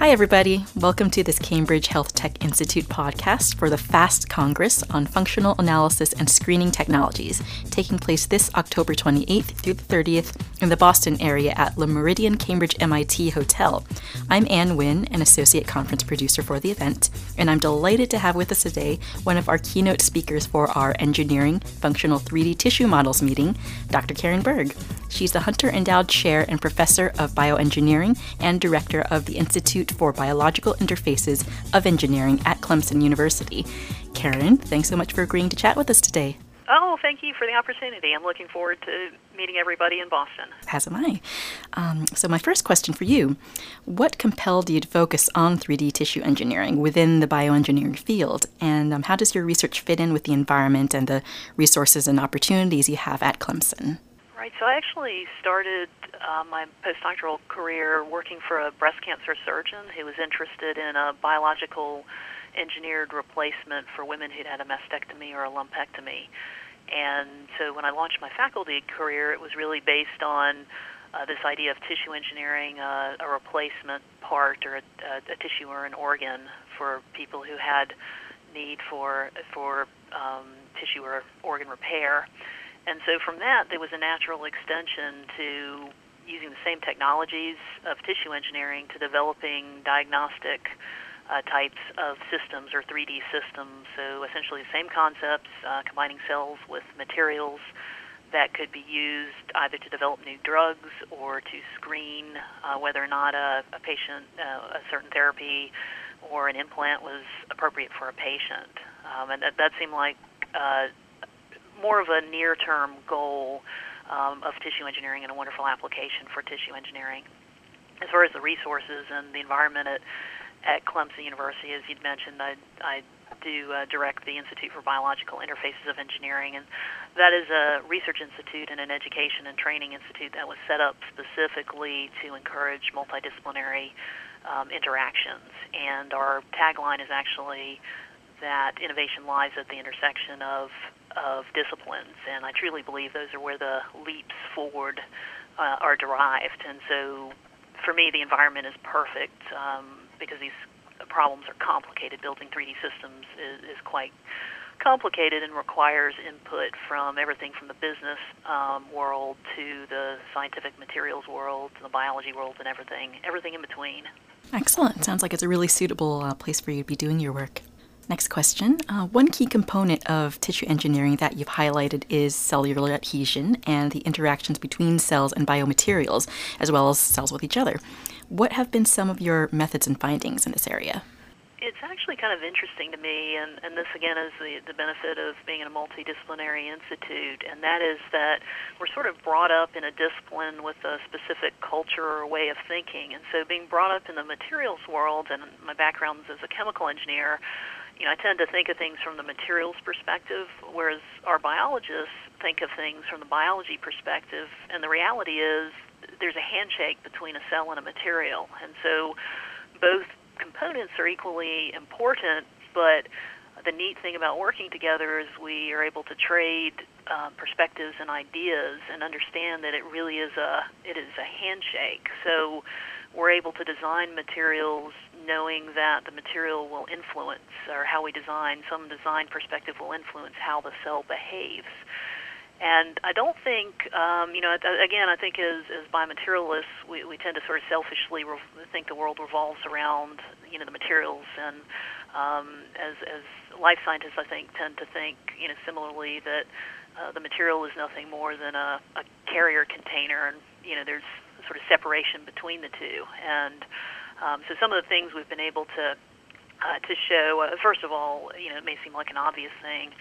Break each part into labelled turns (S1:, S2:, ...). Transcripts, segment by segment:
S1: Hi, everybody. Welcome to this Cambridge Healthtech Institute podcast for the FAST Congress on Functional Analysis and Screening Technologies, taking place this October 28th through the 30th in the Boston area at Le Méridien Cambridge MIT Hotel. I'm Ann Wynn, an associate conference producer for the event, and I'm delighted to have with us today one of our keynote speakers for our Engineering Functional 3D Tissue Models meeting, Dr. Karen Burg. She's the Hunter Endowed Chair and Professor of Bioengineering and Director of the Institute for Biological Interfaces of Engineering at Clemson University. Karen, thanks so much for agreeing to chat with us today.
S2: Oh, thank you for the opportunity. I'm looking forward to meeting everybody in Boston.
S1: As am I. Um, so, my first question for you What compelled you to focus on 3D tissue engineering within the bioengineering field? And um, how does your research fit in with the environment and the resources and opportunities you have at Clemson?
S2: Right, so I actually started uh, my postdoctoral career working for a breast cancer surgeon who was interested in a biological engineered replacement for women who'd had a mastectomy or a lumpectomy. And so when I launched my faculty career, it was really based on uh, this idea of tissue engineering, uh, a replacement part or a, a, tissue or an organ for people who had need for for um, tissue or organ repair. And so from that, there was a natural extension to using the same technologies of tissue engineering to developing diagnostic uh, types of systems or 3D systems. So essentially the same concepts, uh, combining cells with materials that could be used either to develop new drugs or to screen uh, whether or not a, a patient, uh, a certain therapy or an implant was appropriate for a patient. Um, and that, that seemed like uh, more of a near-term goal um, of tissue engineering and a wonderful application for tissue engineering. As far as the resources and the environment at, at Clemson University, as you'd mentioned, I, I do uh, direct the Institute for Biological Interfaces of Engineering, and that is a research institute and an education and training institute that was set up specifically to encourage multidisciplinary um, interactions. And our tagline is actually that innovation lies at the intersection of of disciplines, and I truly believe those are where the leaps forward uh, are derived. And so, for me, the environment is perfect um, because these problems are complicated. Building 3D systems is, is quite complicated and requires input from everything from the business um, world to the scientific materials world to the biology world and everything everything in between
S1: excellent sounds like it's a really suitable uh, place for you to be doing your work Next question. Uh, one key component of tissue engineering that you've highlighted is cellular adhesion and the interactions between cells and biomaterials, as well as cells with each other. What have been some of your methods and findings in this area?
S2: It's actually kind of interesting to me, and, and this again is the, the benefit of being in a multidisciplinary institute, and that is that we're sort of brought up in a discipline with a specific culture or way of thinking. And so, being brought up in the materials world, and my background is as a chemical engineer, you know, I tend to think of things from the materials perspective, whereas our biologists think of things from the biology perspective. And the reality is, there's a handshake between a cell and a material, and so both components are equally important. But the neat thing about working together is we are able to trade uh, perspectives and ideas, and understand that it really is a it is a handshake. So we're able to design materials knowing that the material will influence, or how we design, some design perspective will influence how the cell behaves. And I don't think, um, you know, again, I think as, as biomaterialists, we, we tend to sort of selfishly re- think the world revolves around, you know, the materials. And um, as, as life scientists, I think, tend to think, you know, similarly that uh, the material is nothing more than a, a carrier container, and you know, there's sort of separation between the two. And um, so some of the things we've been able to uh, to show, uh, first of all, you know, it may seem like an obvious thing,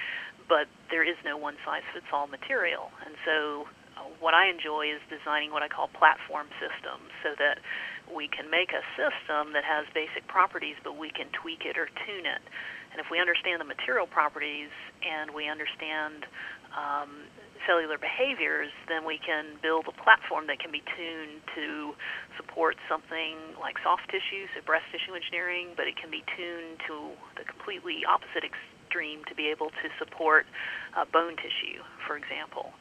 S2: but there is no one size fits all material. And so uh, what I enjoy is designing what I call platform systems so that we can make a system that has basic properties, but we can tweak it or tune it. And if we understand the material properties and we understand um, cellular behaviors, then we can build a platform that can be tuned to support something like soft tissue, so breast tissue engineering, but it can be tuned to the completely opposite extreme to be able to support uh, bone tissue, for example.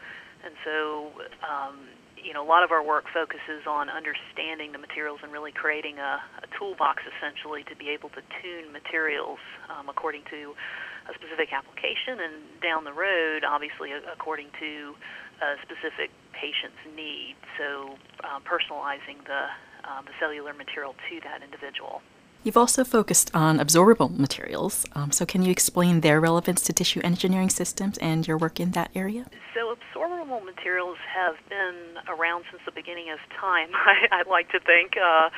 S2: And so, um, you know, a lot of our work focuses on understanding the materials and really creating a, a toolbox essentially to be able to tune materials um, according to a specific application and down the road, obviously, according to a specific patient's need. So, uh, personalizing the, uh, the cellular material to that individual.
S1: You've also focused on absorbable materials. Um, so, can you explain their relevance to tissue engineering systems and your work in that area?
S2: So, absorbable materials have been around since the beginning of time. I, would like to think, uh,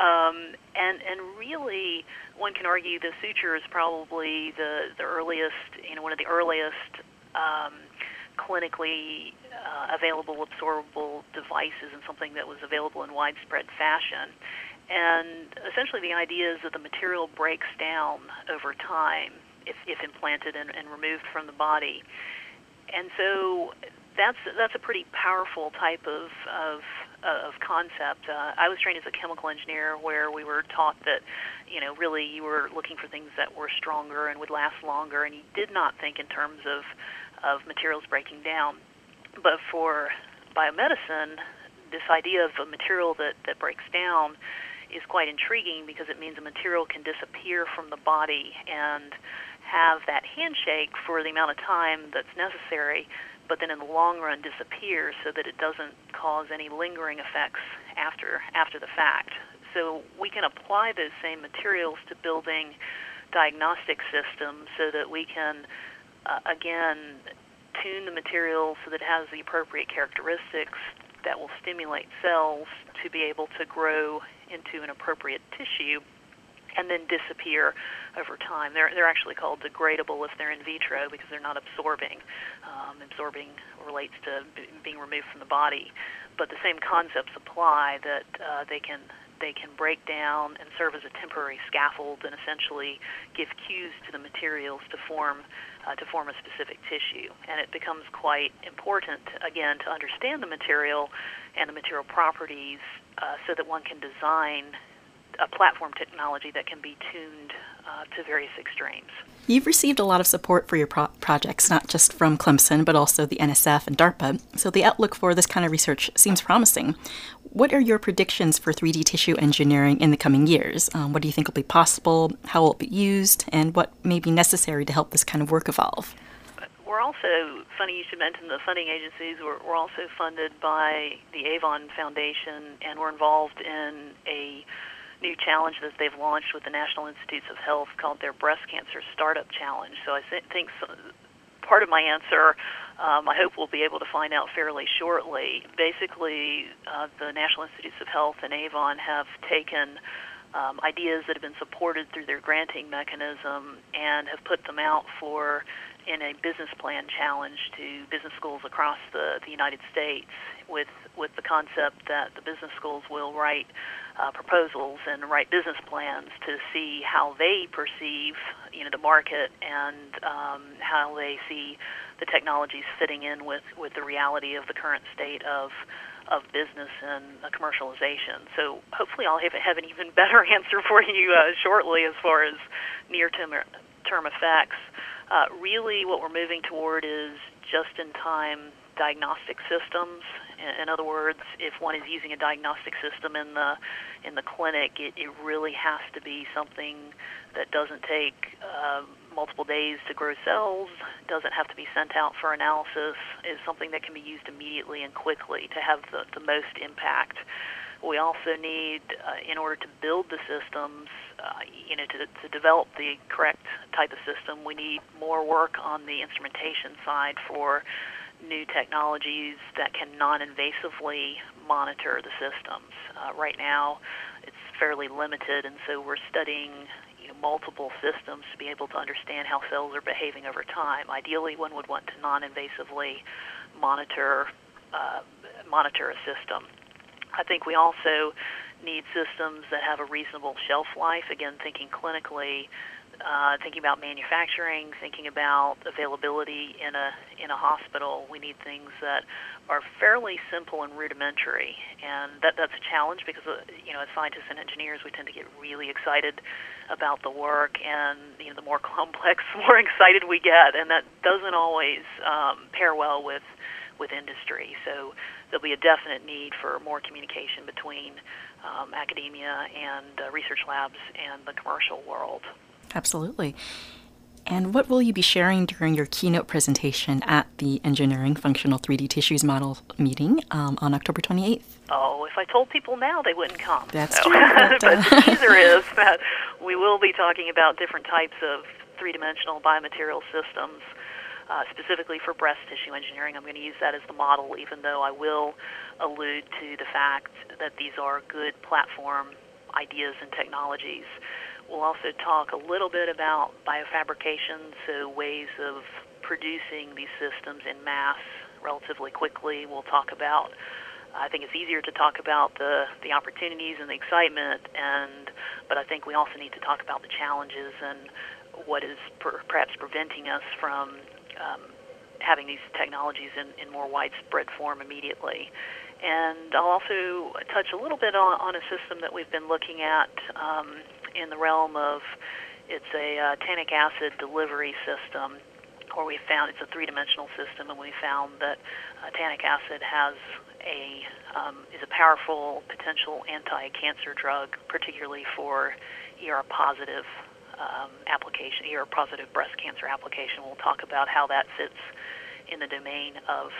S2: um, and and really, one can argue the suture is probably the the earliest, you know, one of the earliest. Um, clinically uh, available absorbable devices and something that was available in widespread fashion. And essentially, the idea is that the material breaks down over time if, if implanted and, and removed from the body. And so that's that's a pretty powerful type of of, of concept. Uh, I was trained as a chemical engineer, where we were taught that, you know, really you were looking for things that were stronger and would last longer, and you did not think in terms of of materials breaking down. But for biomedicine, this idea of a material that that breaks down is quite intriguing because it means a material can disappear from the body and have that handshake for the amount of time that's necessary, but then in the long run disappear so that it doesn't cause any lingering effects after after the fact. So we can apply those same materials to building diagnostic systems so that we can uh, again tune the material so that it has the appropriate characteristics that will stimulate cells to be able to grow into an appropriate tissue and then disappear over time. They're they're actually called degradable if they're in vitro because they're not absorbing. Um, absorbing relates to b- being removed from the body, but the same concepts apply that uh, they can they can break down and serve as a temporary scaffold and essentially give cues to the materials to form uh, to form a specific tissue. And it becomes quite important again to understand the material and the material properties uh, so that one can design a platform technology that can be tuned uh, to various extremes.
S1: You've received a lot of support for your pro- projects, not just from Clemson, but also the NSF and DARPA, so the outlook for this kind of research seems promising. What are your predictions for 3D tissue engineering in the coming years? Um, what do you think will be possible? How will it be used? And what may be necessary to help this kind of work evolve?
S2: We're also, funny you should mention the funding agencies, we're, we're also funded by the Avon Foundation, and we're involved in a new challenge that they've launched with the National Institutes of Health called their Breast Cancer Startup Challenge. So I th- think so, part of my answer, um, I hope we'll be able to find out fairly shortly. Basically, uh, the National Institutes of Health and Avon have taken um, ideas that have been supported through their granting mechanism and have put them out for in a business plan challenge to business schools across the, the United States with with the concept that the business schools will write uh, proposals and write business plans to see how they perceive you know the market and um, how they see the technologies fitting in with, with the reality of the current state of of business and uh, commercialization. So hopefully I'll have, have an even better answer for you uh, shortly as far as near term term effects. Uh, really, what we're moving toward is just in time diagnostic systems. In other words, if one is using a diagnostic system in the in the clinic, it, it really has to be something that doesn't take uh, multiple days to grow cells, doesn't have to be sent out for analysis, is something that can be used immediately and quickly to have the, the most impact. We also need, uh, in order to build the systems, uh, you know, to, to develop the correct type of system, we need more work on the instrumentation side for new technologies that can non-invasively monitor the systems. Uh, right now, it's fairly limited, and so we're studying you know, multiple systems to be able to understand how cells are behaving over time. Ideally, one would want to non-invasively monitor uh, monitor a system. I think we also need systems that have a reasonable shelf life. Again, thinking clinically, uh, thinking about manufacturing, thinking about availability in a in a hospital. We need things that are fairly simple and rudimentary, and that that's a challenge because uh, you know as scientists and engineers we tend to get really excited about the work, and you know the more complex, the more excited we get, and that doesn't always um, pair well with with industry. So there'll be a definite need for more communication between um, academia and uh, research labs and the commercial world.
S1: Absolutely. And what will you be sharing during your keynote presentation at the Engineering Functional 3D Tissues Model meeting um, on October 28th?
S2: Oh, if I told people now, they wouldn't come.
S1: That's
S2: so.
S1: true. But,
S2: uh... but the teaser is that we will be talking about different types of three-dimensional biomaterial systems, uh, specifically for breast tissue engineering. I'm going to use that as the model, even though I will allude to the fact that these are good platform ideas and technologies. We'll also talk a little bit about biofabrication, so ways of producing these systems in mass relatively quickly. We'll talk about I think it's easier to talk about the, the opportunities and the excitement, and but I think we also need to talk about the challenges and what is per, perhaps preventing us from um, having these technologies in, in more widespread form immediately. And I'll also touch a little bit on, on a system that we've been looking at um, in the realm of it's a uh, tannic acid delivery system where we found it's a three-dimensional system, and we found that uh, tannic acid has a um, is a powerful potential anti-cancer drug, particularly for ER positive um, application, ER positive breast cancer application. We'll talk about how that fits in the domain of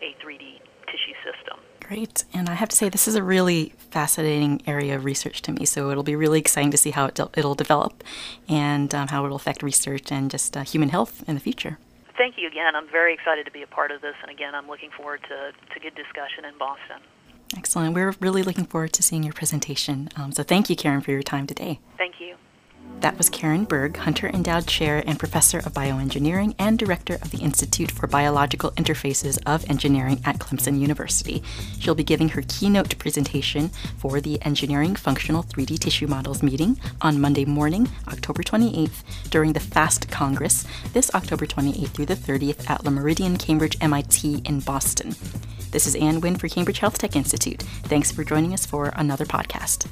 S2: a 3D tissue system.
S1: Great. And I have to say, this is a really fascinating area of research to me. So it'll be really exciting to see how it de- it'll develop and um, how it'll affect research and just uh, human health in the future.
S2: Thank you again. I'm very excited to be a part of this. And again, I'm looking forward to, to good discussion in Boston.
S1: Excellent. We're really looking forward to seeing your presentation. Um, so thank you, Karen, for your time today.
S2: Thank you.
S1: That was Karen Burg, Hunter Endowed Chair and Professor of Bioengineering and Director of the Institute for Biological Interfaces of Engineering at Clemson University. She'll be giving her keynote presentation for the Engineering Functional 3D Tissue Models meeting on Monday morning, October 28th, during the FAST Congress, this October 28th through the 30th at Le Méridien, Cambridge MIT in Boston. This is Ann Wynn for Cambridge Healthtech Institute. Thanks for joining us for another podcast.